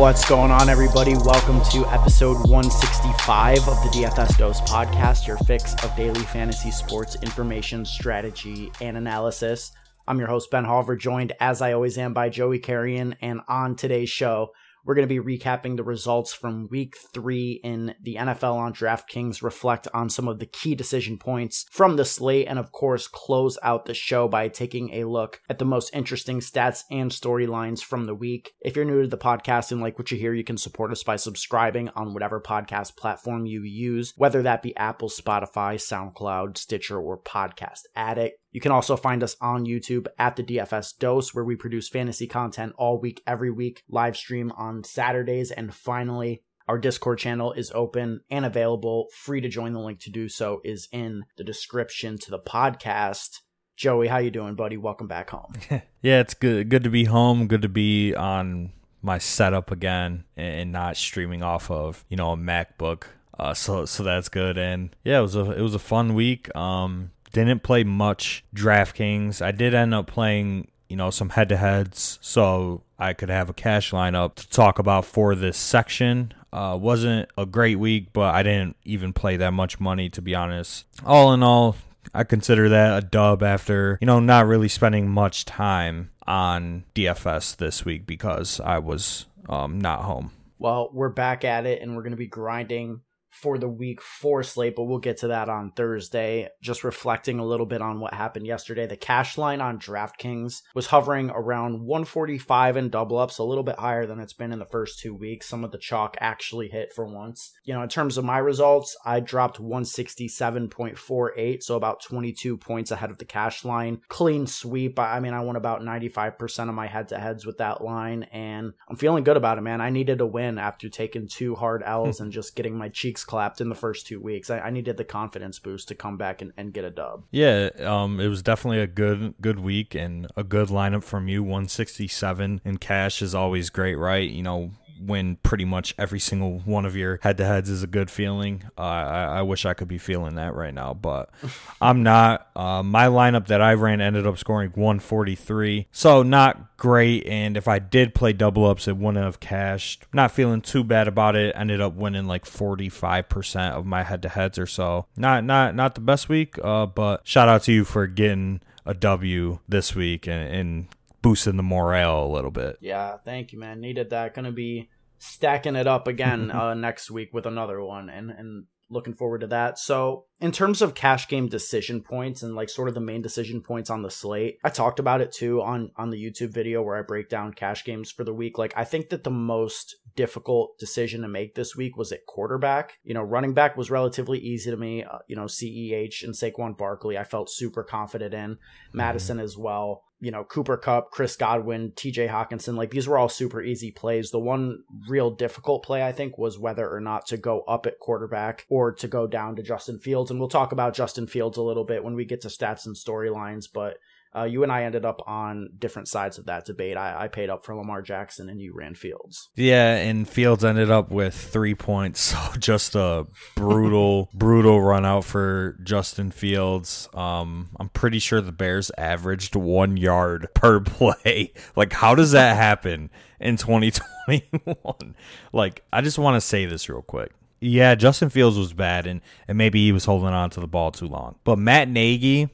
What's going on, everybody? Welcome to episode 165 of the DFS Dose podcast, your fix of daily fantasy sports information, strategy, and analysis. I'm your host, Ben Hauver, joined as I always am by Joey Carrion. And on today's show, we're going to be recapping the results from week three in the NFL on DraftKings, reflect on some of the key decision points from the slate, and of course, close out the show by taking a look at the most interesting stats and storylines from the week. If you're new to the podcast and like what you hear, you can support us by subscribing on whatever podcast platform you use, whether that be Apple, Spotify, SoundCloud, Stitcher, or Podcast Addict. You can also find us on YouTube at the DFS Dose, where we produce fantasy content all week, every week, live stream on Saturdays. And finally, our Discord channel is open and available, free to join. The link to do so is in the description to the podcast. Joey, how you doing, buddy? Welcome back home. yeah, it's good. Good to be home. Good to be on my setup again and not streaming off of you know a MacBook. Uh, so so that's good. And yeah, it was a it was a fun week. Um, didn't play much DraftKings. I did end up playing, you know, some head to heads so I could have a cash lineup to talk about for this section. Uh, wasn't a great week, but I didn't even play that much money to be honest. All in all, I consider that a dub after, you know, not really spending much time on DFS this week because I was um, not home. Well, we're back at it and we're going to be grinding for the week four slate, but we'll get to that on Thursday. Just reflecting a little bit on what happened yesterday. The cash line on DraftKings was hovering around 145 and double ups, a little bit higher than it's been in the first two weeks. Some of the chalk actually hit for once. You know, in terms of my results, I dropped 167.48, so about 22 points ahead of the cash line. Clean sweep. I mean, I won about 95% of my head to heads with that line, and I'm feeling good about it, man. I needed a win after taking two hard L's hmm. and just getting my cheeks clapped in the first two weeks. I, I needed the confidence boost to come back and, and get a dub. Yeah, um, it was definitely a good good week and a good lineup from you. 167 in cash is always great, right? You know, win pretty much every single one of your head to heads is a good feeling. Uh, I, I, wish I could be feeling that right now, but I'm not. Uh, my lineup that I ran ended up scoring 143, so not great. And if I did play double ups, it wouldn't have cashed. Not feeling too bad about it. Ended up winning like 45% of my head to heads or so. Not not not the best week, uh, but shout out to you for getting a W this week and, and boosting the morale a little bit. Yeah, thank you, man. Needed that. Going to be stacking it up again uh, next week with another one, and and looking forward to that. So, in terms of cash game decision points and like sort of the main decision points on the slate, I talked about it too on on the YouTube video where I break down cash games for the week. Like I think that the most difficult decision to make this week was at quarterback. You know, running back was relatively easy to me. Uh, you know, CEH and Saquon Barkley, I felt super confident in. Mattison mm-hmm. as well you know, Cooper Kupp, Chris Godwin, TJ Hockenson, like these were all super easy plays. The one real difficult play, I think, was whether or not to go up at quarterback or to go down to Justin Fields. And we'll talk about Justin Fields a little bit when we get to stats and storylines, but uh, you and I ended up on different sides of that debate. I, I, paid up for Lamar Jackson, and you ran Fields. Yeah, and Fields ended up with three points. So just a brutal, brutal run out for Justin Fields. Um, I'm pretty sure the Bears averaged one yard per play. Like, how does that happen in 2021? like, I just want to say this real quick. Yeah, Justin Fields was bad, and, and maybe he was holding on to the ball too long. But Matt Nagy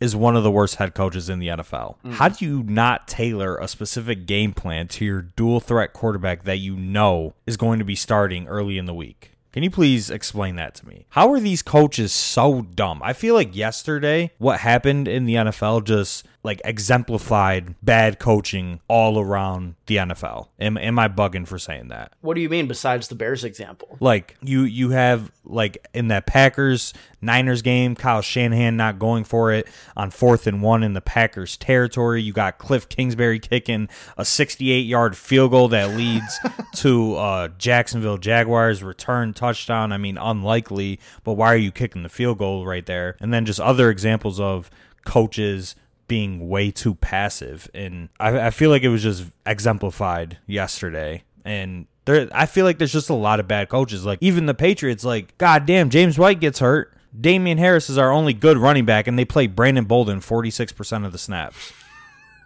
is one of the worst head coaches in the NFL. Mm. How do you not tailor a specific game plan to your dual threat quarterback that you know is going to be starting early in the week? Can you please explain that to me? How are these coaches so dumb? I feel like yesterday, what happened in the NFL just like exemplified bad coaching all around the NFL. Am, am I bugging for saying that? What do you mean besides the Bears example? Like you you have like in that Packers Niners game, Kyle Shanahan not going for it on fourth and one in the Packers territory. You got Cliff Kingsbury kicking a 68 yard field goal that leads to uh, Jacksonville Jaguars return touchdown. I mean, unlikely, but why are you kicking the field goal right there? And then just other examples of coaches being way too passive. And I, I feel like it was just exemplified yesterday. And there, I feel like there's just a lot of bad coaches. Like even the Patriots, like God damn, James White gets hurt. Damien Harris is our only good running back, and they play Brandon Bolden 46% of the snaps.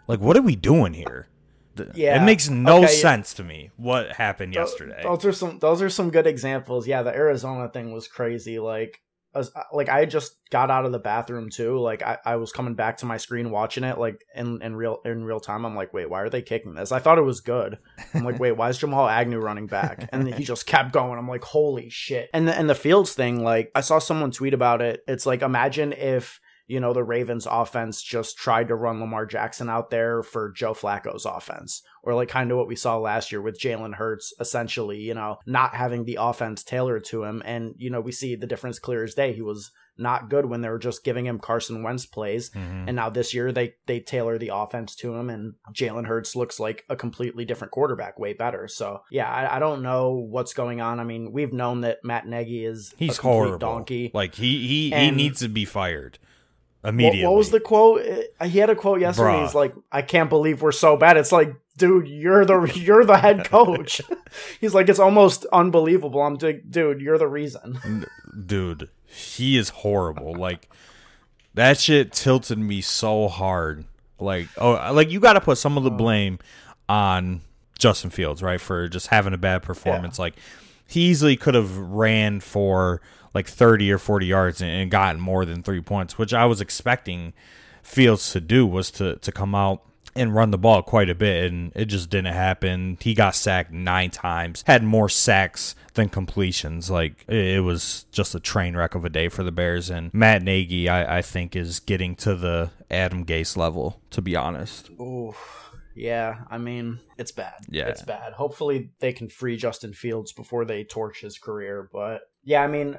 Like, what are we doing here? yeah, it makes no okay. sense to me what happened yesterday. Those are some those are some good examples. Yeah, the Arizona thing was crazy. Like Uh, like I just got out of the bathroom too. Like I, I was coming back to my screen watching it like in, in real in real time. I'm like, wait, why are they kicking this? I thought it was good. I'm like, wait, why is Jamal Agnew running back? And he just kept going. I'm like, holy shit. And the, and the Fields thing, like I saw someone tweet about it. It's like imagine if you know, the Ravens offense just tried to run Lamar Jackson out there for Joe Flacco's offense. Or like kind of what we saw last year with Jalen Hurts, essentially, you know, not having the offense tailored to him. And, you know, we see the difference clear as day. He was not good when they were just giving him Carson Wentz plays. Mm-hmm. And now this year they they tailor the offense to him and Jalen Hurts looks like a completely different quarterback, way better. So yeah, I, I, don't know what's going on. I mean, we've known that Matt Nagy is he's horrible. donkey. Like he he, he needs to be fired immediately. What, what, was the quote? Uh, he had a quote yesterday. Bruh. He's like, "I can't believe we're so bad." It's like, dude, you're the you're the head coach. He's like, it's almost unbelievable. I'm like, dude, you're the reason. Dude, he is horrible. Like that shit tilted me so hard. Like, oh, like you got to put some of the blame on Justin Fields, right, for just having a bad performance. Yeah. Like he easily could have ran for like 30 or 40 yards and, gotten more than three points, which I was expecting Fields to do was to, to come out and run the ball quite a bit, and it just didn't happen. He got sacked nine times, had more sacks than completions. Like it was just a train wreck of a day for the Bears. And Matt Nagy, I, I think, is getting to the Adam Gase level. To be honest. Ooh. Yeah, I mean, it's bad. Yeah. It's bad. Hopefully they can free Justin Fields before they torch his career, but yeah, I mean,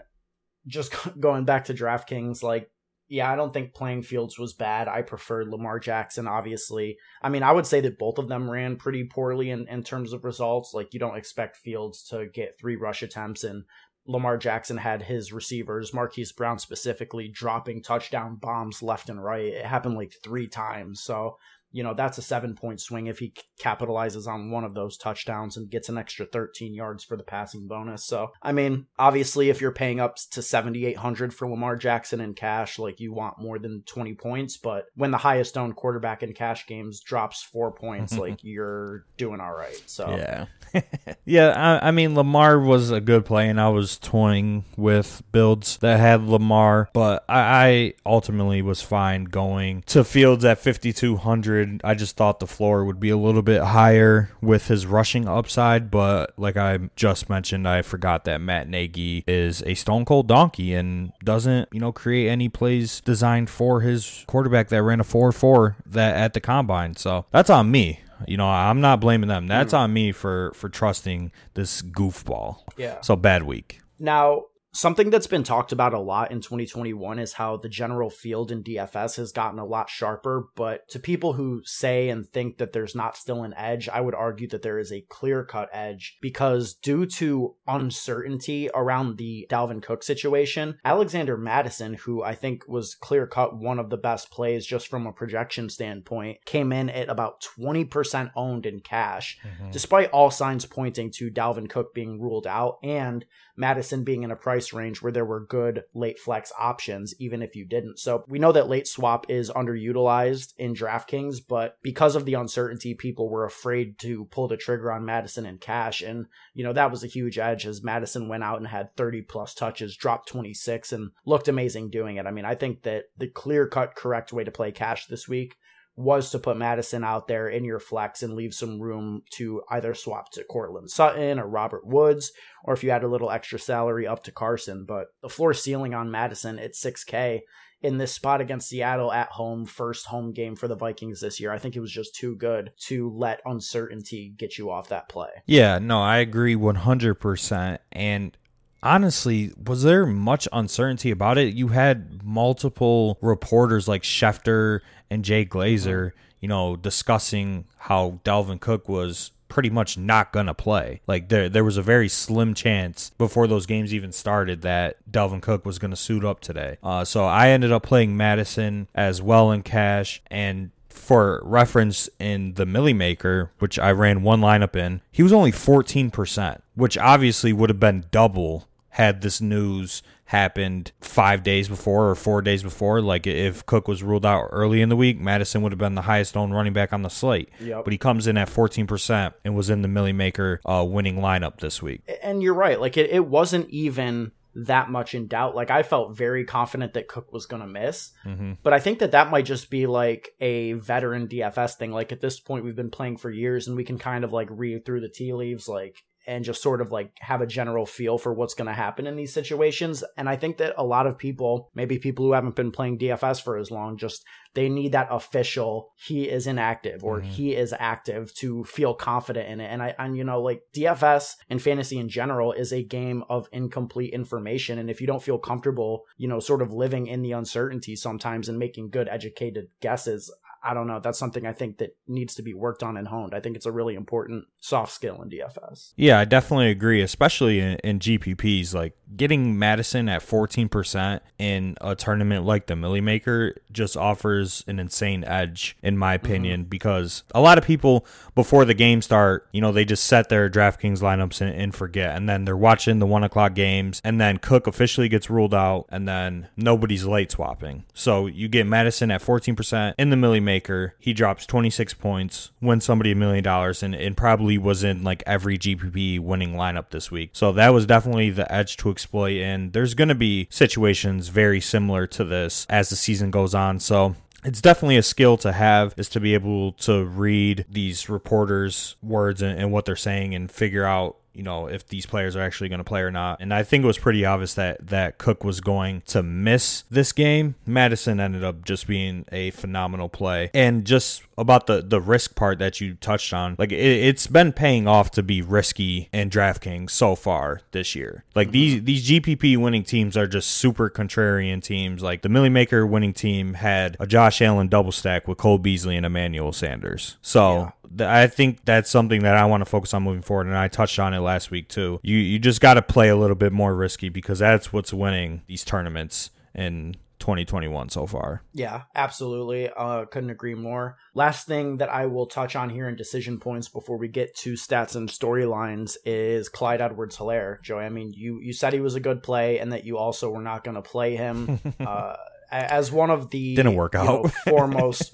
just going back to DraftKings, like, yeah, I don't think playing Fields was bad. I preferred Lamar Jackson, obviously. I mean, I would say that both of them ran pretty poorly in, in terms of results. Like, you don't expect Fields to get three rush attempts, and Lamar Jackson had his receivers, Marquise Brown specifically, dropping touchdown bombs left and right. It happened like three times. So you know, that's a seven point swing if he capitalizes on one of those touchdowns and gets an extra 13 yards for the passing bonus. So, I mean, obviously, if you're paying up to 7,800 for Lamar Jackson in cash, like you want more than 20 points. But when the highest owned quarterback in cash games drops four points, like you're doing all right. So, yeah. yeah, I, I, mean, Lamar was a good play, and I was toying with builds that had Lamar, but I, I ultimately was fine going to Fields at 5,200. I just thought the floor would be a little bit higher with his rushing upside, but like I just mentioned, I forgot that Matt Nagy is a stone cold donkey and doesn't, you know, create any plays designed for his quarterback that ran a 4 4 that at the combine. So that's on me. You know, I'm not blaming them. That's mm. on me for for trusting this goofball. Yeah. So bad week. Now, Something that's been talked about a lot in 2021 is how the general field in DFS has gotten a lot sharper. But to people who say and think that there's not still an edge, I would argue that there is a clear cut edge because due to uncertainty around the Dalvin Cook situation, Alexander Mattison, who I think was clear cut one of the best plays just from a projection standpoint, came in at about 20% owned in cash, mm-hmm. despite all signs pointing to Dalvin Cook being ruled out and Mattison being in a price range where there were good late flex options, even if you didn't. So we know that late swap is underutilized in DraftKings, but because of the uncertainty, people were afraid to pull the trigger on Mattison in cash. And, you know, that was a huge edge as Mattison went out and had 30 plus touches, dropped 26, and looked amazing doing it. I mean, I think that the clear cut correct way to play cash this week was to put Mattison out there in your flex and leave some room to either swap to Courtland Sutton or Robert Woods, or if you had a little extra salary up to Carson. But the floor ceiling on Mattison at 6K in this spot against Seattle at home, first home game for the Vikings this year. I think it was just too good to let uncertainty get you off that play. Yeah, no, I agree 100%. And honestly, was there much uncertainty about it? You had multiple reporters like Schefter and Jay Glazer, you know, discussing how Dalvin Cook was pretty much not gonna play. Like there there was a very slim chance before those games even started that Dalvin Cook was gonna suit up today. Uh, so I ended up playing Mattison as well in cash and for reference in the Milly Maker, which I ran one lineup in, he was only 14%, which obviously would have been double had this news happened five days before or four days before. Like if Cook was ruled out early in the week, Mattison would have been the highest owned running back on the slate. Yep. But he comes in at 14% and was in the Milly Maker uh, winning lineup this week. And you're right. Like it, it wasn't even that much in doubt. Like I felt very confident that Cook was going to miss. Mm-hmm. But I think that that might just be like a veteran DFS thing. Like at this point, we've been playing for years and we can kind of like read through the tea leaves. Like and just sort of like have a general feel for what's going to happen in these situations. And I think that a lot of people, maybe people who haven't been playing DFS for as long, just they need that official he is inactive or mm-hmm. he is active to feel confident in it. And I and you know like DFS and fantasy in general is a game of incomplete information and if you don't feel comfortable, you know, sort of living in the uncertainty sometimes and making good educated guesses, I don't know. That's something I think that needs to be worked on and honed. I think it's a really important soft skill in DFS. Yeah, I definitely agree, especially in, in GPPs. Like getting Mattison at 14% in a tournament like the Milly Maker just offers an insane edge, in my opinion, mm-hmm. because a lot of people before the game start, you know, they just set their DraftKings lineups and, and forget. And then they're watching the one o'clock games, and then Cook officially gets ruled out, and then nobody's late swapping. So you get Mattison at 14% in the Milly Maker. He drops 26 points, wins somebody a million dollars, and, and probably was in like every GPP winning lineup this week. So that was definitely the edge to exploit. And there's going to be situations very similar to this as the season goes on. So it's definitely a skill to have is to be able to read these reporters words and, and, what they're saying and figure out you know if these players are actually going to play or not. And i think it was pretty obvious that that cook was going to miss this game. Mattison ended up just being a phenomenal play. And just about the the risk part that you touched on like it, has been paying off to be risky in draftkings so far this year like mm-hmm. these these gpp winning teams are just super contrarian teams like the milly maker winning team had a josh allen double stack with cole beasley and emmanuel sanders so yeah. I think that's something that I want to focus on moving forward, and I touched on it last week too. You you just got to play a little bit more risky because that's what's winning these tournaments in 2021 so far. Yeah, absolutely. Uh, couldn't agree more. Last thing that I will touch on here in decision points before we get to stats and storylines is Clyde Edwards Hilaire. Joey, I mean, you, you said he was a good play and that you also were not going to play him. uh, as one of the didn't work out know, foremost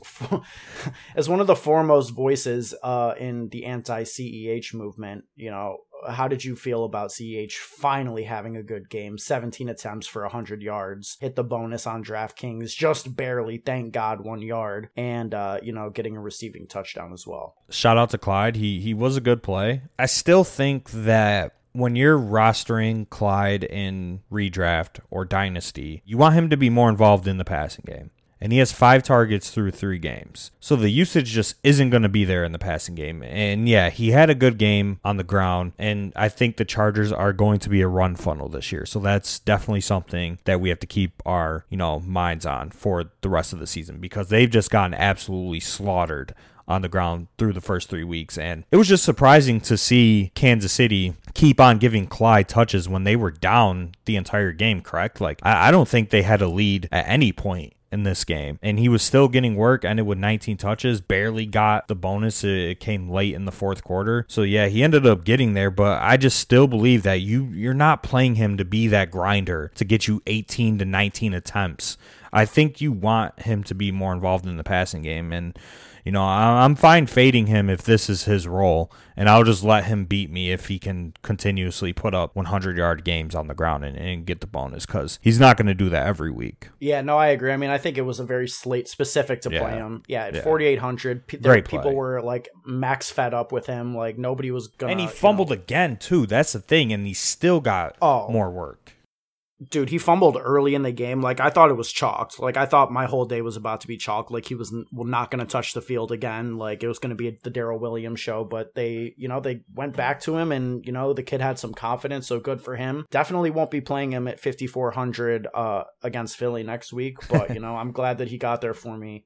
as one of the foremost voices uh, in the anti CEH movement. You know, how did you feel about CEH finally having a good game? 17 attempts for 100 yards, hit the bonus on DraftKings, just barely, thank God, one yard, and uh, you know, getting a receiving touchdown as well. Shout out to Clyde. He he was a good play. I still think that when you're rostering Clyde in redraft or dynasty, you want him to be more involved in the passing game. And he has five targets through three games. So the usage just isn't going to be there in the passing game. And yeah, he had a good game on the ground. And I think the Chargers are going to be a run funnel this year. So that's definitely something that we have to keep our, you know, minds on for the rest of the season because they've just gotten absolutely slaughtered on the ground through the first three weeks. And it was just surprising to see Kansas City keep on giving Clyde touches when they were down the entire game, correct? Like, I, I don't think they had a lead at any point in this game. And he was still getting work, ended with 19 touches, barely got the bonus. It came late in the fourth quarter. So yeah, he ended up getting there, but I just still believe that you you're not playing him to be that grinder to get you 18 to 19 attempts. I think you want him to be more involved in the passing game and you know, I'm fine fading him if this is his role, and I'll just let him beat me if he can continuously put up 100 yard games on the ground and, and get the bonus because he's not going to do that every week. Yeah, no, I agree. I mean, I think it was a very slate specific to yeah. play him. Yeah, at yeah. 4,800, pe- people were like max fed up with him. Like nobody was going to. And he fumbled you know, again, too. That's the thing. And he still got oh. more work dude, he fumbled early in the game. Like I thought it was chalked. Like I thought my whole day was about to be chalked. Like he was not going to touch the field again. Like it was going to be the Darrel Williams show. But they, you know, they went back to him, and you know the kid had some confidence. So good for him. Definitely won't be playing him at 5400 uh, against Philly next week. But you know, I'm glad that he got there for me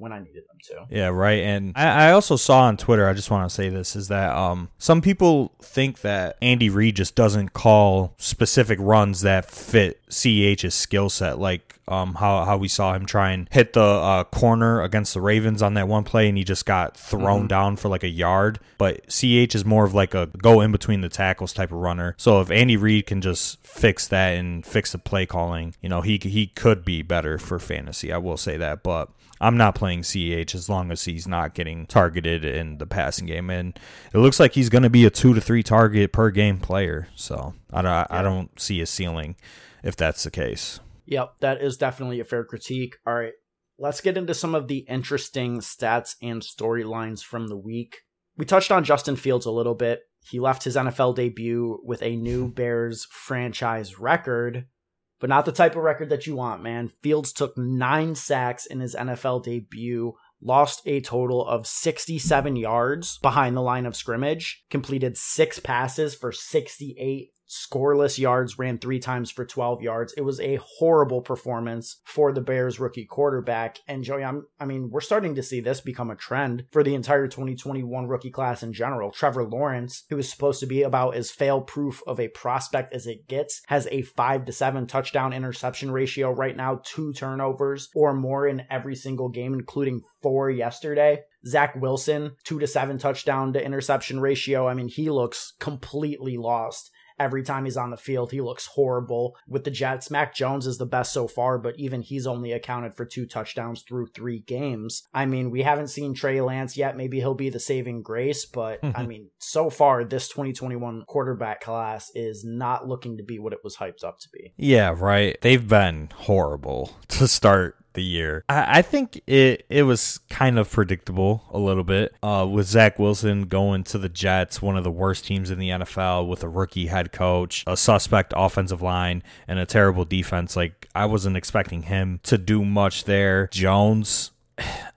when I needed them to. Yeah, right. And I, I also saw on Twitter, I just want to say this, is that um, some people think that Andy Reid just doesn't call specific runs that fit CEH's skill set, like um, how, how we saw him try and hit the uh, corner against the Ravens on that one play, and he just got thrown mm-hmm. down for like a yard. But CH is more of like a go in between the tackles type of runner. So if Andy Reid can just fix that and fix the play calling, you know, he he could be better for fantasy. I will say that, but I'm not playing CEH as long as he's not getting targeted in the passing game, and it looks like he's going to be a two to three target per game player. So I don't, yeah. I don't see a ceiling if that's the case. Yep, that is definitely a fair critique. All right, let's get into some of the interesting stats and storylines from the week. We touched on Justin Fields a little bit. He left his NFL debut with a new Bears franchise record but not the type of record that you want, man. Fields took nine sacks in his NFL debut, lost a total of 67 yards behind the line of scrimmage, completed six passes for 68 scoreless yards, ran three times for 12 yards. It was a horrible performance for the Bears rookie quarterback. And Joey, I'm, I mean, we're starting to see this become a trend for the entire 2021 rookie class in general. Trevor Lawrence, who is supposed to be about as fail proof of a prospect as it gets, has a five to seven touchdown interception ratio right now, two turnovers or more in every single game, including four yesterday. Zach Wilson, two to seven touchdown to interception ratio. I mean, he looks completely lost every time he's on the field. He looks horrible with the Jets. Mac Jones is the best so far, but even he's only accounted for two touchdowns through three games. I mean, we haven't seen Trey Lance yet. Maybe he'll be the saving grace, but I mean, so far, this 2021 quarterback class is not looking to be what it was hyped up to be. Yeah, right. They've been horrible to start the year. I, I, think it it was kind of predictable a little bit uh, with Zach Wilson going to the Jets, one of the worst teams in the NFL, with a rookie head coach, a suspect offensive line, and a terrible defense. Like I wasn't expecting him to do much there. Jones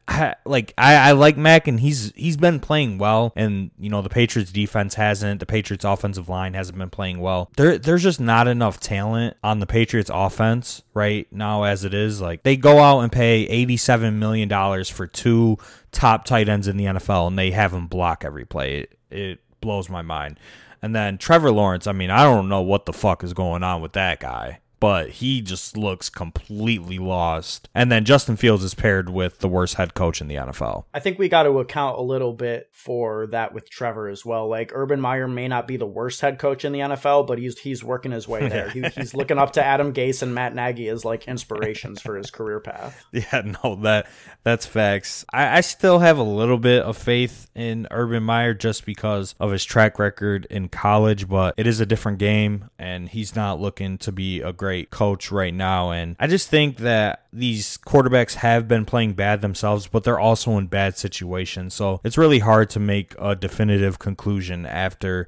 I, like I, I like Mac and he's he's been playing well and you know the Patriots defense hasn't the Patriots offensive line hasn't been playing well. There there's just not enough talent on the Patriots offense right now as it is. Like they go out and pay 87 million dollars for two top tight ends in the NFL and they have them block every play. It, it blows my mind. And then Trevor Lawrence I mean I don't know what the fuck is going on with that guy but he just looks completely lost. And then Justin Fields is paired with the worst head coach in the NFL. I think we got to account a little bit for that with Trevor as well. Like Urban Meyer may not be the worst head coach in the NFL, but he's he's working his way there. he, he's looking up to Adam Gase and Matt Nagy as like inspirations for his career path. Yeah, no, that that's facts. I, I still have a little bit of faith in Urban Meyer just because of his track record in college, but it is a different game, and he's not looking to be a great great coach right now. And I just think that these quarterbacks have been playing bad themselves, but they're also in bad situations. So it's really hard to make a definitive conclusion after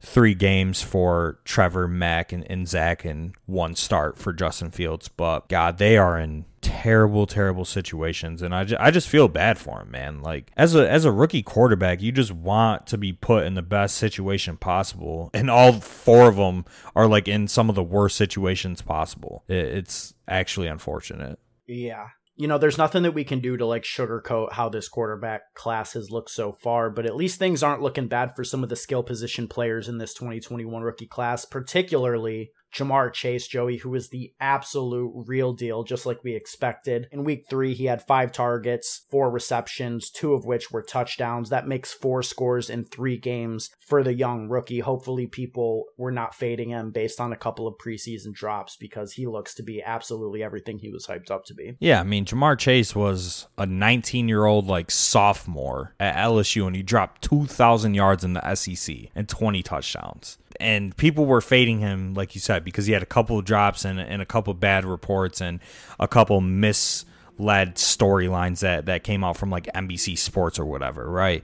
three games for Trevor, Mac, and, and Zach, and one start for Justin Fields. But God, they are in terrible, terrible situations, and I just, I just feel bad for him, man. Like as a as a rookie quarterback, you just want to be put in the best situation possible, and all four of them are like in some of the worst situations possible. It, it's actually unfortunate. Yeah, you know, there's nothing that we can do to like sugarcoat how this quarterback class has looked so far, but at least things aren't looking bad for some of the skill position players in this 2021 rookie class, particularly Ja'Marr Chase, Joey, who is the absolute real deal, just like we expected. In week three, he had five targets, four receptions, two of which were touchdowns. That makes four scores in three games for the young rookie. Hopefully, people were not fading him based on a couple of preseason drops because he looks to be absolutely everything he was hyped up to be. Yeah, I mean, Ja'Marr Chase was a 19 year old, like sophomore at LSU, and he dropped 2,000 yards in the SEC and 20 touchdowns and people were fading him, like you said, because he had a couple of drops and, and a couple bad reports and a couple misled storylines that, that came out from like NBC Sports or whatever, right?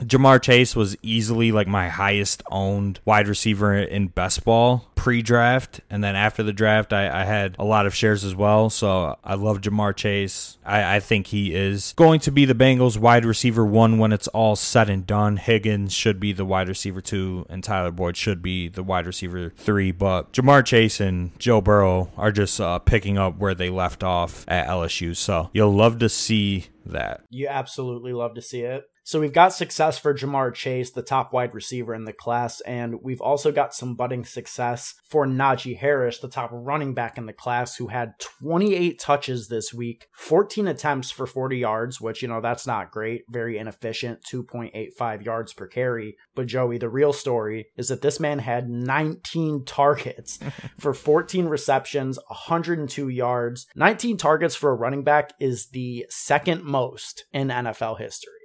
Ja'Marr Chase was easily like my highest owned wide receiver in best ball pre draft. And then after the draft, I, I, had a lot of shares as well. So I love Ja'Marr Chase. I, I, think he is going to be the Bengals wide receiver one when it's all said and done. Higgins should be the wide receiver two, and Tyler Boyd should be the wide receiver three. But Ja'Marr Chase and Joe Burrow are just uh, picking up where they left off at LSU. So you'll love to see that. You absolutely love to see it. So we've got success for Ja'Marr Chase, the top wide receiver in the class, and we've also got some budding success for Najee Harris, the top running back in the class, who had 28 touches this week, 14 attempts for 40 yards, which, you know, that's not great, very inefficient, 2.85 yards per carry. But Joey, the real story is that this man had 19 targets for 14 receptions, 102 yards. 19 targets for a running back is the second most in NFL history.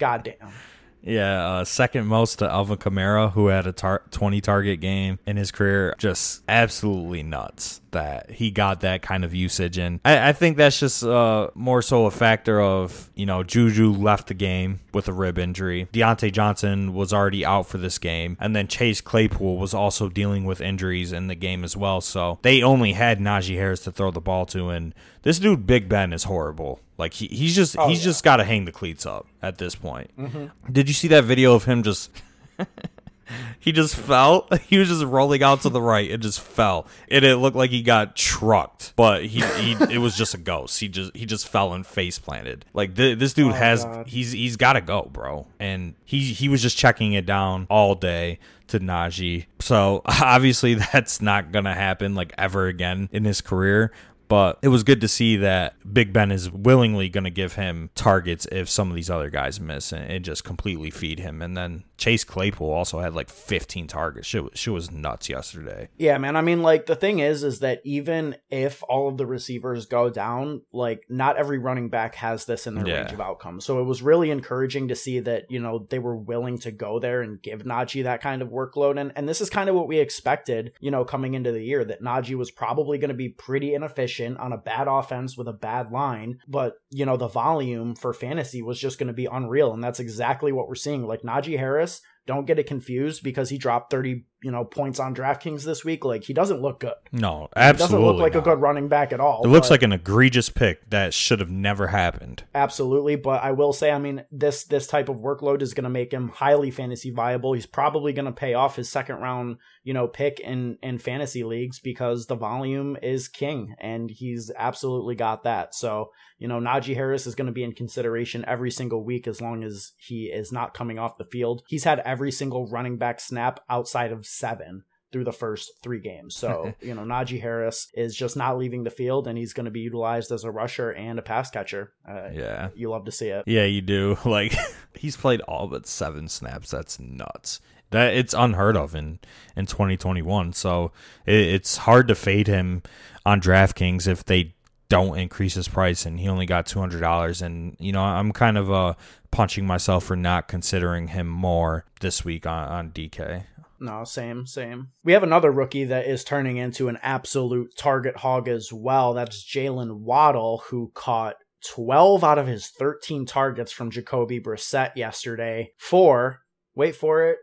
Goddamn. Yeah, uh, second most to Alvin Kamara, who had a tar- 20 target game in his career. Just absolutely nuts that he got that kind of usage. And I, I think that's just uh, more so a factor of, you know, Juju left the game with a rib injury. Diontae Johnson was already out for this game. And then Chase Claypool was also dealing with injuries in the game as well. So they only had Najee Harris to throw the ball to. And this dude, Big Ben, is horrible. Like he, he's just Oh, he's yeah. just got to hang the cleats up at this point. Mm-hmm. Did you see that video of him just? he just fell. He was just rolling out to the right and just fell, and it looked like he got trucked. But he, he it was just a ghost. He just he just fell and face planted. Like th- this dude Oh, has God. he's he's got to go, bro. And he he was just checking it down all day to Najee. So obviously that's not gonna happen like ever again in his career. But it was good to see that Big Ben is willingly going to give him targets if some of these other guys miss and, and just completely feed him. And then Chase Claypool also had like 15 targets. She, was- she was nuts yesterday. Yeah, man. I mean, like, the thing is, is that even if all of the receivers go down, like, not every running back has this in their Yeah. range of outcomes. So it was really encouraging to see that, you know, they were willing to go there and give Najee that kind of workload. And, and this is kind of what we expected, you know, coming into the year, that Najee was probably going to be pretty inefficient on a bad offense with a bad line. But, you know, the volume for fantasy was just going to be unreal. And that's exactly what we're seeing. Like, Najee Harris, us don't get it confused because he dropped 30, you know, points on DraftKings this week. Like he doesn't look good. No, He absolutely. doesn't look like a good running back at all. It looks like an egregious pick that should have never happened. absolutely, but I will say I mean this this type of workload is going to make him highly fantasy viable. He's probably going to pay off his second round, you know, pick in in fantasy leagues because the volume is king and he's absolutely got that. So, you know, Najee Harris is going to be in consideration every single week as long as he is not coming off the field. He's had every single running back snap outside of 7 through the first three games. So, you know, Najee Harris is just not leaving the field and he's going to be utilized as a rusher and a pass catcher. Uh, Yeah. You love to see it. Yeah, you do. Like he's played all but seven snaps. That's nuts. That it's unheard of in in 2021. So it, it's hard to fade him on DraftKings if they don't increase his price and he only got two hundred dollars. And you know I'm kind of uh punching myself for not considering him more this week on on DK. No, same, same. We have another rookie that is turning into an absolute target hog as well. That's Jaylen Waddle, who caught 12 out of his 13 targets from Jacoby Brissett yesterday for, wait for it,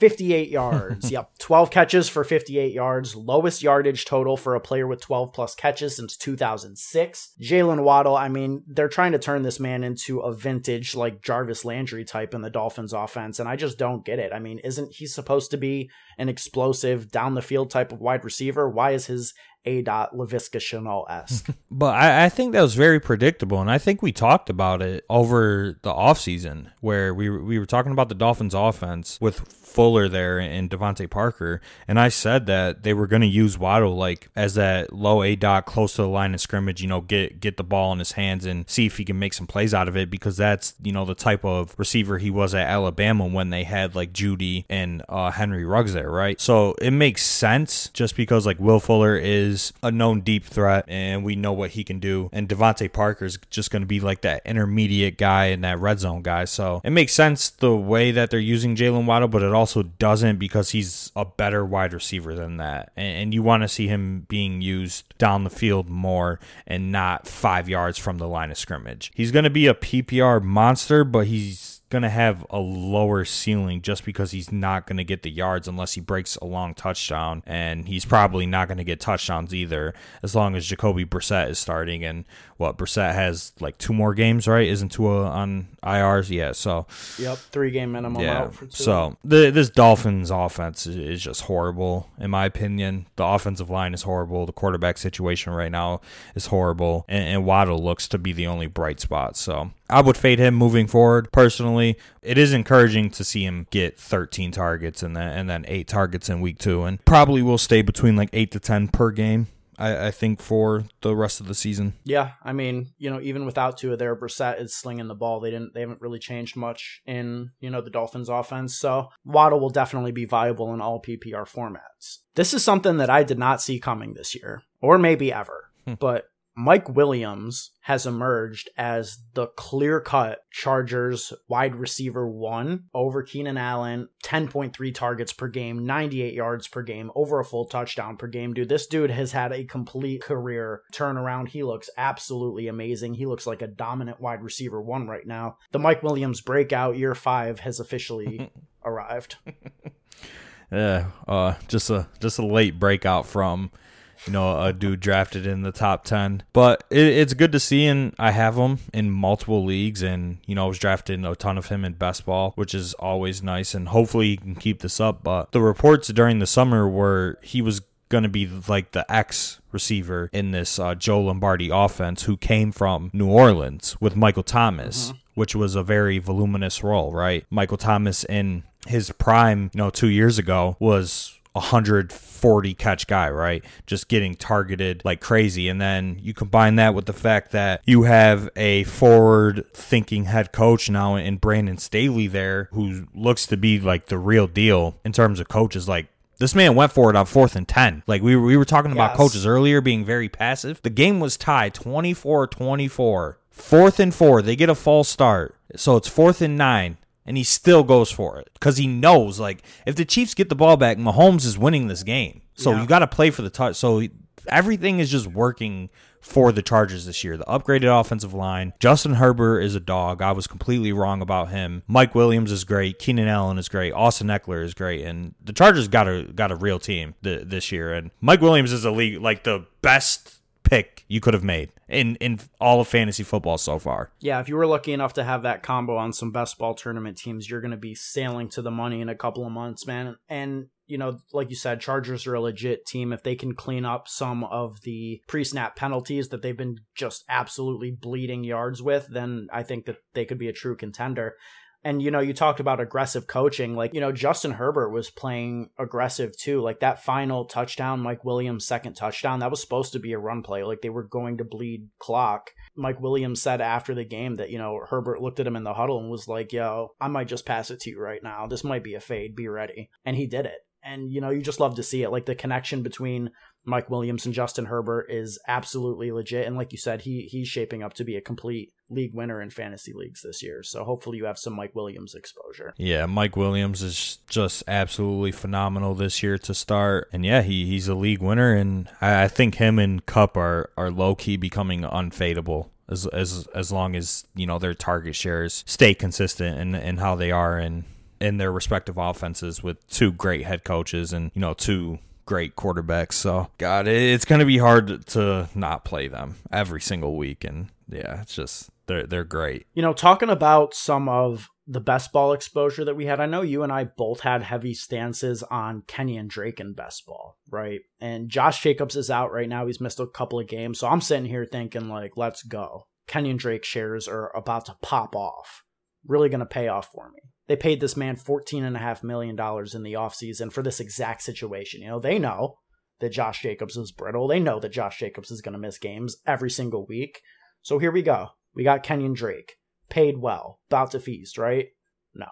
58 yards. yep. 12 catches for 58 yards. Lowest yardage total for a player with 12 plus catches since 2006. Jaylen Waddle, I mean, they're trying to turn this man into a vintage, like Jarvis Landry type in the Dolphins offense, and I just don't get it. I mean, isn't he supposed to be an explosive down the field type of wide receiver? Why is his A. Dot Laviska Shenault esque? But I, I think that was very predictable, and I think we talked about it over the offseason where we we were talking about the Dolphins' offense with Fuller there and DeVante Parker, and I said that they were going to use Waddle like as that low A dot close to the line of scrimmage. You know, get get the ball in his hands and see if he can make some plays out of it because that's you know the type of receiver he was at Alabama when they had like Jeudy and uh, Henry Ruggs there, right? So it makes sense just because like Will Fuller is a known deep threat and we know what he can do, and DeVante is just going to be like that intermediate guy and that red zone guy. So it makes sense the way that they're using Jaylen Waddle, but it also doesn't because he's a better wide receiver than that, and, and you want to see him being used down the field more and not five yards from the line of scrimmage. He's going to be a PPR monster, but he's going to have a lower ceiling just because he's not going to get the yards unless he breaks a long touchdown. And he's probably not going to get touchdowns either as long as Jacoby Brissett is starting. And what, Brissett has like two more games, right? Isn't Tua on IRs? Yeah. So, yep, three game minimum yeah. out for two. So the, this Dolphins offense is, is just horrible, in my opinion. The offensive line is horrible. The quarterback situation right now is horrible. And, and Waddle looks to be the only bright spot. So I would fade him moving forward. Personally, it is encouraging to see him get 13 targets and then and then eight targets in week two, and probably will stay between like eight to 10 per game. I, I think for the rest of the season. Yeah, I mean, you know, even without Tua there, Brissett is slinging the ball. They didn't, they haven't really changed much in you know the Dolphins' offense. So Waddle will definitely be viable in all PPR formats. This is something that I did not see coming this year, or maybe ever. Hmm. But Mike Williams has emerged as the clear cut Chargers wide receiver one over Keenan Allen, 10.3 targets per game, 98 yards per game, over a full touchdown per game. Dude, this dude has had a complete career turnaround. He looks absolutely amazing. He looks like a dominant wide receiver one right now. The Mike Williams breakout year five has officially arrived. Yeah, uh, just a just a late breakout from you know, a dude drafted in the top 10. But it, it's good to see, and I have him in multiple leagues, and, you know, I was drafting a ton of him in best ball, which is always nice, and hopefully he can keep this up. But the reports during the summer were he was going to be like the X receiver in this uh, Joe Lombardi offense who came from New Orleans with Michael Thomas, mm-hmm. which was a very voluminous role, right? Michael Thomas in his prime, you know, two years ago was 140 catch guy, right? Just getting targeted like crazy. And then you combine that with the fact that you have a forward thinking head coach now in Brandon Staley there who looks to be like the real deal in terms of coaches. Like this man went for it on fourth and 10. Like we, we were talking about yes. coaches earlier being very passive. The game was tied 24 24. Fourth and four. They get a false start. So it's fourth and nine and he still goes for it because he knows like if the Chiefs get the ball back, Mahomes is winning this game. So yeah. you got to play for the touch. So everything is just working for the Chargers this year. The upgraded offensive line. Justin Herbert is a dog. I was completely wrong about him. Mike Williams is great. Keenan Allen is great. Austin Ekeler is great. And the Chargers got a got a real team th- this year. And Mike Williams is a league like the best pick you could have made in in all of fantasy football so far. Yeah, if you were lucky enough to have that combo on some best ball tournament teams, you're going to be sailing to the money in a couple of months, man. And you know, like you said, Chargers are a legit team. If they can clean up some of the pre-snap penalties that they've been just absolutely bleeding yards with, then I think that they could be a true contender. And you know, you talked about aggressive coaching. Like, you know, Justin Herbert was playing aggressive too. Like that final touchdown, Mike Williams' second touchdown, that was supposed to be a run play. Like they were going to bleed clock. Mike Williams said after the game that, you know, Herbert looked at him in the huddle and was like, yo, I might just pass it to you right now. This might be a fade. Be ready. And he did it. And, you know, you just love to see it. Like the connection between Mike Williams and Justin Herbert is absolutely legit. And like you said, he he's shaping up to be a complete league winner in fantasy leagues this year. So hopefully you have some Mike Williams exposure. Yeah, Mike Williams is just absolutely phenomenal this year to start. And yeah, he, he's a league winner and I, I think him and Kupp are, are low key becoming unfadable as as as long as, you know, their target shares stay consistent in, in how they are in in their respective offenses with two great head coaches and, you know, two great quarterbacks. So, God, it's going to be hard to not play them every single week. And yeah, it's just they're they're great. You know, talking about some of the best ball exposure that we had. I know you and I both had heavy stances on Kenyan Drake and best ball, right? And Josh Jacobs is out right now. He's missed a couple of games. So I'm sitting here thinking like, let's go. Kenyan Drake shares are about to pop off. Really going to pay off for me. They paid this man $14.5 million in the offseason for this exact situation. You know, they know that Josh Jacobs is brittle. They know that Josh Jacobs is going to miss games every single week. So here we go. We got Kenyan Drake, paid well, about to feast, right? No,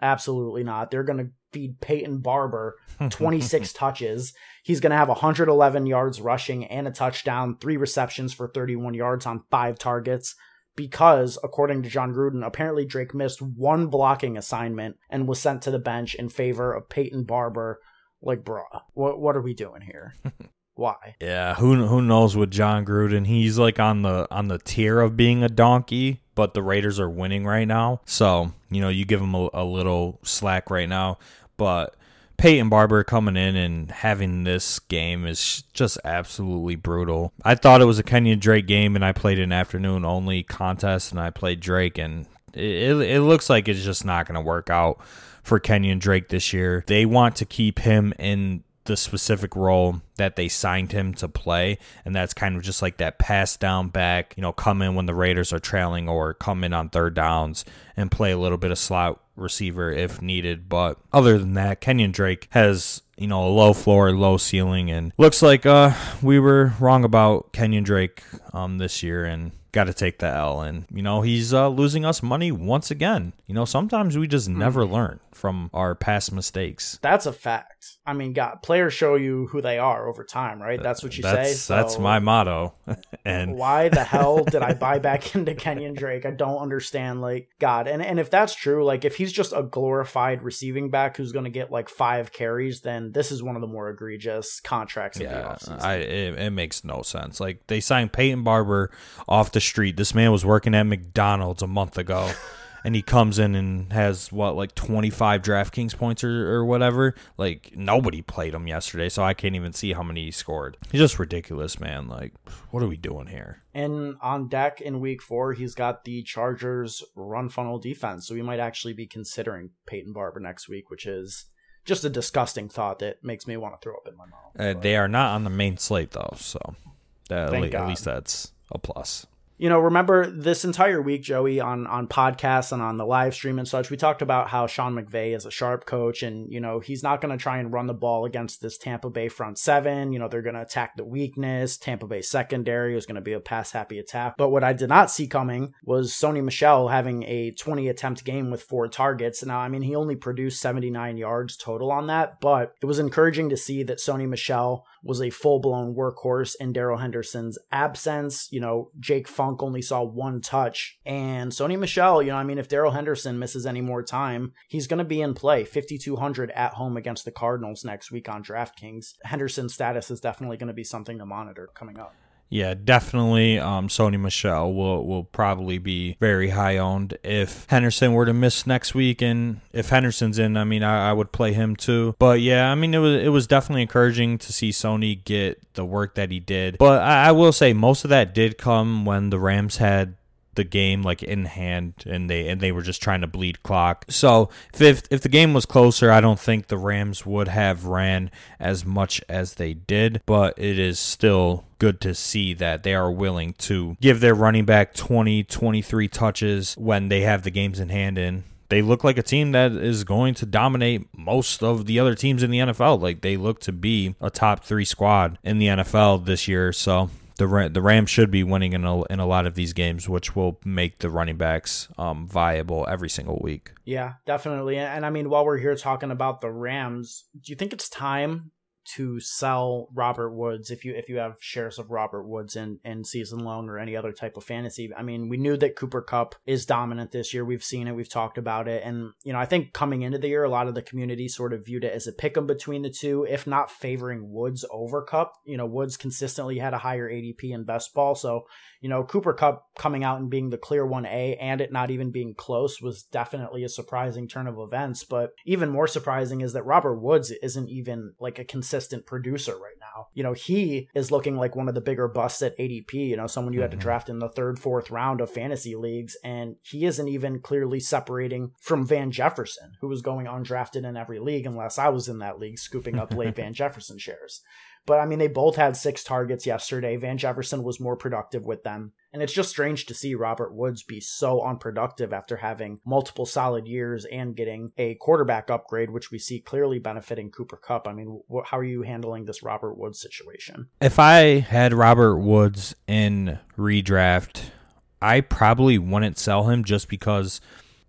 absolutely not. They're going to feed Peyton Barber 26 touches. He's going to have 111 yards rushing and a touchdown, three receptions for 31 yards on five targets because, according to Jon Gruden, apparently Drake missed one blocking assignment and was sent to the bench in favor of Peyton Barber. Like, bruh, what what are we doing here? Why? Yeah, who who knows with Jon Gruden? He's like on the on the tier of being a donkey, but the Raiders are winning right now, so you know you give him a, a little slack right now. But Peyton Barber coming in and having this game is just absolutely brutal. I thought it was a Kenyan Drake game, and I played an afternoon only contest, and I played Drake, and it, it looks like it's just not going to work out for Kenyan Drake this year. They want to keep him in the specific role that they signed him to play, and that's kind of just like that pass down back, you know, come in when the Raiders are trailing or come in on third downs and play a little bit of slot receiver if needed. But other than that, Kenyan Drake has you know a low floor, low ceiling, and looks like uh we were wrong about Kenyan Drake um this year and got to take the L. And, you know, he's uh, losing us money once again. You know, sometimes we just never learn from our past mistakes. That's a fact. I mean, God, players show you who they are over time, right? That's what you that's, say. So That's my motto. and why the hell did I buy back into Kenyan Drake? I don't understand. Like, God, and and if that's true, like if he's just a glorified receiving back who's going to get like five carries, then this is one of the more egregious contracts of the yeah, offseason. I it, it makes no sense. Like they signed Peyton Barber off the street. This man was working at McDonald's a month ago. And he comes in and has what like 25 DraftKings points or, or whatever. Like nobody played him yesterday, so I can't even see how many he scored. He's just ridiculous, man. Like, what are we doing here? And on deck in week four, he's got the Chargers run funnel defense. So we might actually be considering Peyton Barber next week, which is just a disgusting thought that makes me want to throw up in my mouth. Uh, they are not on the main slate though, so that, at, le- at least that's a plus. You know, remember this entire week, Joey, on on podcasts and on the live stream and such, we talked about how Sean McVay is a sharp coach, and you know he's not going to try and run the ball against this Tampa Bay front seven. You know they're going to attack the weakness. Tampa Bay secondary is going to be a pass happy attack. But what I did not see coming was Sony Michel having a 20 attempt game with four targets. Now, I mean, he only produced 79 yards total on that, but it was encouraging to see that Sony Michel was a full blown workhorse in Darrell Henderson's absence. You know, Jake Funk only saw one touch. And Sony Michel, you know, I mean, if Darrell Henderson misses any more time, he's going to be in play 5,200 at home against the Cardinals next week on DraftKings. Henderson's status is definitely going to be something to monitor coming up. Yeah, definitely. Um, Sony Michel will will probably be very high owned if Henderson were to miss next week, and if Henderson's in, I mean, I, I would play him too. But yeah, I mean, it was it was definitely encouraging to see Sony get the work that he did. But I, I will say most of that did come when the Rams had the game like in hand and they and they were just trying to bleed clock. So if if the game was closer, I don't think the Rams would have ran as much as they did, but it is still good to see that they are willing to give their running back 20 23 touches when they have the games in hand and they look like a team that is going to dominate most of the other teams in the NFL. Like they look to be a top 3 squad in the NFL this year. So the the Rams should be winning in a, in a lot of these games, which will make the running backs um, viable every single week. Yeah, definitely. And I mean, while we're here talking about the Rams, do you think it's time to sell Robert Woods if you if you have shares of Robert Woods in in season long or any other type of fantasy? I mean, we knew that Cooper Kupp is dominant this year. We've seen it, we've talked about it, and you know, I think coming into the year, a lot of the community sort of viewed it as a pick 'em between the two, if not favoring Woods over Kupp. You know, Woods consistently had a higher ADP in best ball, so you know, Cooper Kupp coming out and being the clear 1A and it not even being close was definitely a surprising turn of events. But even more surprising is that Robert Woods isn't even like a consistent producer right now. You know, he is looking like one of the bigger busts at ADP, you know, someone you had to Mhm. draft in the third, fourth round of fantasy leagues. And he isn't even clearly separating from Van Jefferson, who was going undrafted in every league, unless I was in that league scooping up late Van Jefferson shares. But I mean, they both had six targets yesterday. Van Jefferson was more productive with them. And it's just strange to see Robert Woods be so unproductive after having multiple solid years and getting a quarterback upgrade, which we see clearly benefiting Cooper Kupp. I mean, wh- how are you handling this Robert Woods situation? If I had Robert Woods in redraft, I probably wouldn't sell him just because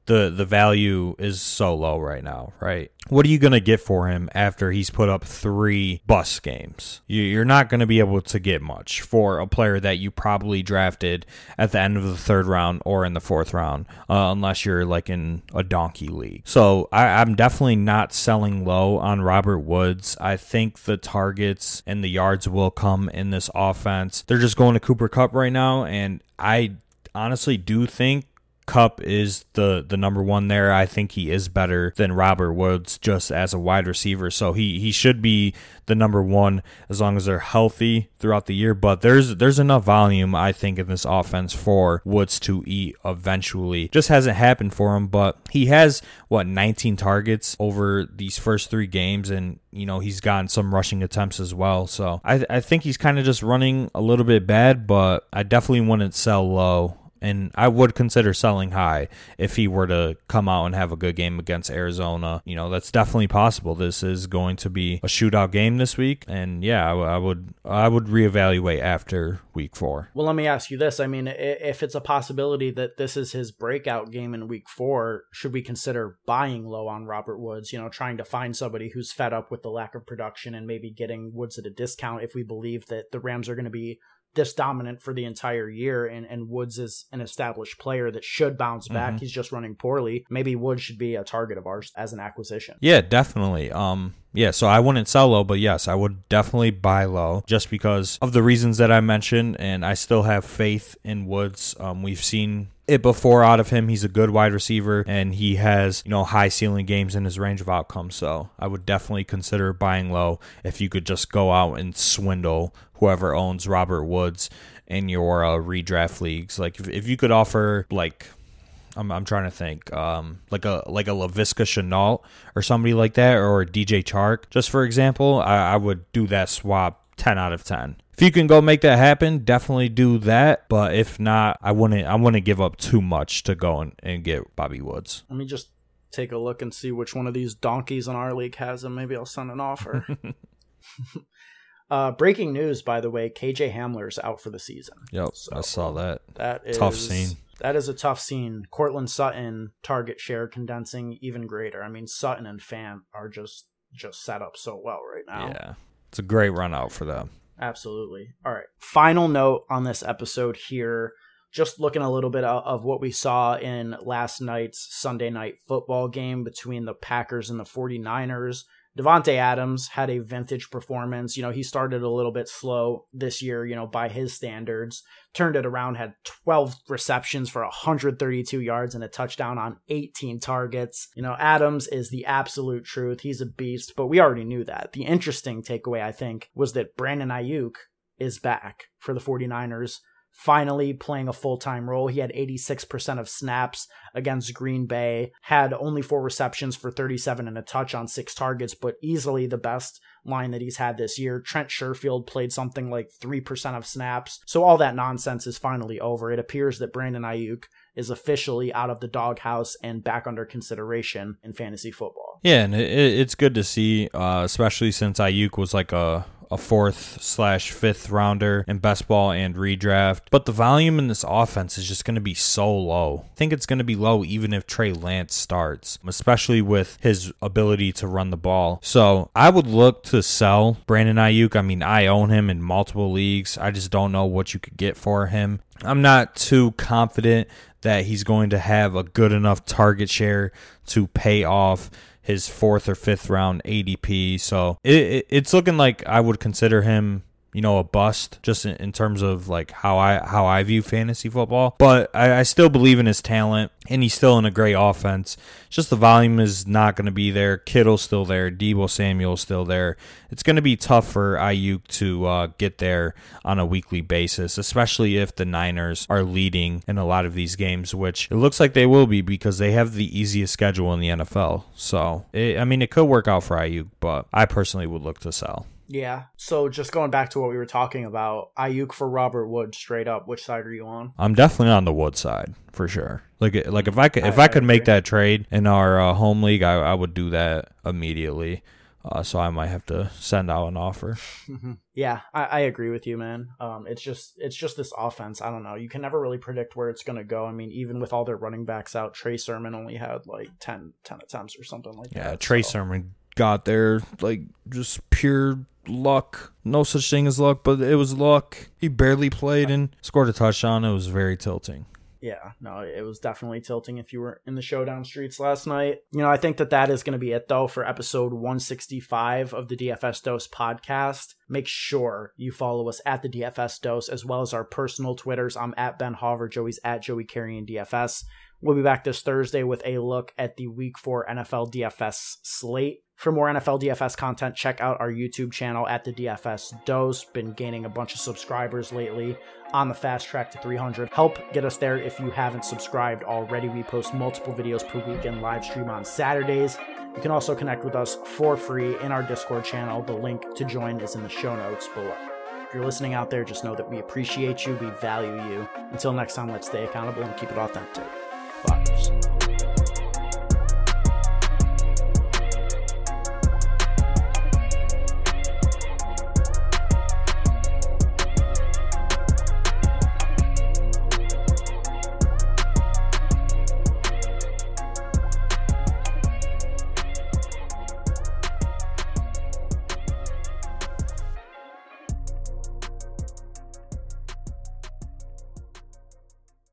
the the value is so low right now, right? What are you going to get for him after he's put up three bus games? You- You're not going to be able to get much for a player that you probably drafted at the end of the third round or in the fourth round, uh, unless you're like in a donkey league. So I, I'm definitely not selling low on Robert Woods. I think the targets and the yards will come in this offense. They're just going to Cooper Kupp right now, and I honestly do think Kupp is the the number one there. I think he is better than Robert Woods just as a wide receiver. So he he should be the number one as long as they're healthy throughout the year. But there's there's enough volume I think in this offense for Woods to eat eventually. Just hasn't happened for him, but he has what 19 targets over these first three games, and you know he's gotten some rushing attempts as well. So I I think he's kind of just running a little bit bad, but I definitely wouldn't sell low and I would consider selling high if he were to come out and have a good game against Arizona. You know, that's definitely possible. This is going to be a shootout game this week, and yeah, I, would I would reevaluate after week four. Well, let me ask you this: I mean, if it's a possibility that this is his breakout game in week four, should we consider buying low on Robert Woods? You know, trying to find somebody who's fed up with the lack of production and maybe getting Woods at a discount if we believe that the Rams are going to be this dominant for the entire year and, and Woods is an established player that should bounce back. Mm-hmm. He's just running poorly. Maybe Woods should be a target of ours as an acquisition. Yeah, definitely. Um yeah, so I wouldn't sell low, but yes, I would definitely buy low just because of the reasons that I mentioned, and I still have faith in Woods. Um, we've seen it before out of him. He's a good wide receiver and he has, you know, high ceiling games in his range of outcomes. So I would definitely consider buying low if you could just go out and swindle whoever owns Robert Woods in your uh, redraft leagues. Like if, if you could offer like I'm, I'm trying to think um, like a like a Laviska Shenault or somebody like that or DJ Chark just for example I, I would do that swap 10 out of 10 if you can go make that happen, definitely do that. But if not, I wouldn't. I wouldn't give up too much to go and, and get Bobby Woods. Let me just take a look and see which one of these donkeys in our league has him. Maybe I'll send an offer. uh, breaking news, by the way, KJ Hamler's out for the season. Yep, so I saw that. That is tough scene. That is a tough scene. Courtland Sutton target share condensing even greater. I mean, Sutton and Fant are just just set up so well right now. Yeah, it's a great run out for them. Absolutely. All right. Final note on this episode here. Just looking a little bit of what we saw in last night's Sunday night football game between the Packers and the 49ers. Davante Adams had a vintage performance. You know, he started a little bit slow this year, you know, by his standards. Turned it around, had 12 receptions for 132 yards and a touchdown on 18 targets. You know, Adams is the absolute truth. He's a beast, but we already knew that. The interesting takeaway, I think, was that Brandon Aiyuk is back for the 49ers finally playing a full time role. He had 86% of snaps against Green Bay, had only four receptions for 37 and a touch on six targets, but easily the best line that he's had this year. Trent Sherfield played something like 3% of snaps. So all that nonsense is finally over. It appears that Brandon Aiyuk is officially out of the doghouse and back under consideration in fantasy football. Yeah, and it, it's good to see, uh, especially since Aiyuk was like a a fourth slash fifth rounder in best ball and redraft. But the volume in this offense is just going to be so low. I think it's going to be low even if Trey Lance starts, especially with his ability to run the ball. So I would look to sell Brandon Aiyuk. I mean, I own him in multiple leagues. I just don't know what you could get for him. I'm not too confident that he's going to have a good enough target share to pay off his fourth or fifth round ADP. So it, it, it's looking like I would consider him you know, a bust just in, in, terms of like how I how I view fantasy football. But I, I still believe in his talent, and he's still in a great offense. Just the volume is not going to be there. Kittle's still there. Deebo Samuel's still there. It's going to be tough for Aiyuk to uh, get there on a weekly basis, especially if the Niners are leading in a lot of these games, which it looks like they will be because they have the easiest schedule in the NFL. So, it, I mean, it could work out for Aiyuk, but I personally would look to sell. Yeah. So just going back to what we were talking about, Aiyuk for Robert Wood straight up. Which side are you on? I'm definitely on the Wood side for sure. Like like if I could if I, I could make that trade in our uh, home league, I, I would do that immediately. Uh, so I might have to send out an offer. Mm-hmm. Yeah, I, I, agree with you, man. Um, it's just it's just this offense. I don't know. You can never really predict where it's gonna go. I mean, even with all their running backs out, Trey Sermon only had like 10, 10 attempts or something like yeah, that. Yeah, Trey so. Sermon got there like just pure luck. No such thing as luck, but it was luck. He barely played and scored a touchdown. It was very tilting. Yeah, no, it was definitely tilting if you were in the showdown streets last night. You know, I think that that is going to be it though for episode 165 of the DFS Dose podcast. Make sure you follow us at the DFS Dose as well as our personal Twitters. I'm at Ben Hauver, Joey's at Joey Carrion DFS. We'll be back this Thursday with a look at the Week 4 NFL DFS slate. For more NFL DFS content, check out our YouTube channel at the DFS Dose. Been gaining a bunch of subscribers lately on the fast track to 300. Help get us there if you haven't subscribed already. We post multiple videos per week and live stream on Saturdays. You can also connect with us for free in our Discord channel. The link to join is in the show notes below. If you're listening out there, just know that we appreciate you, we value you. Until next time, let's stay accountable and keep it authentic.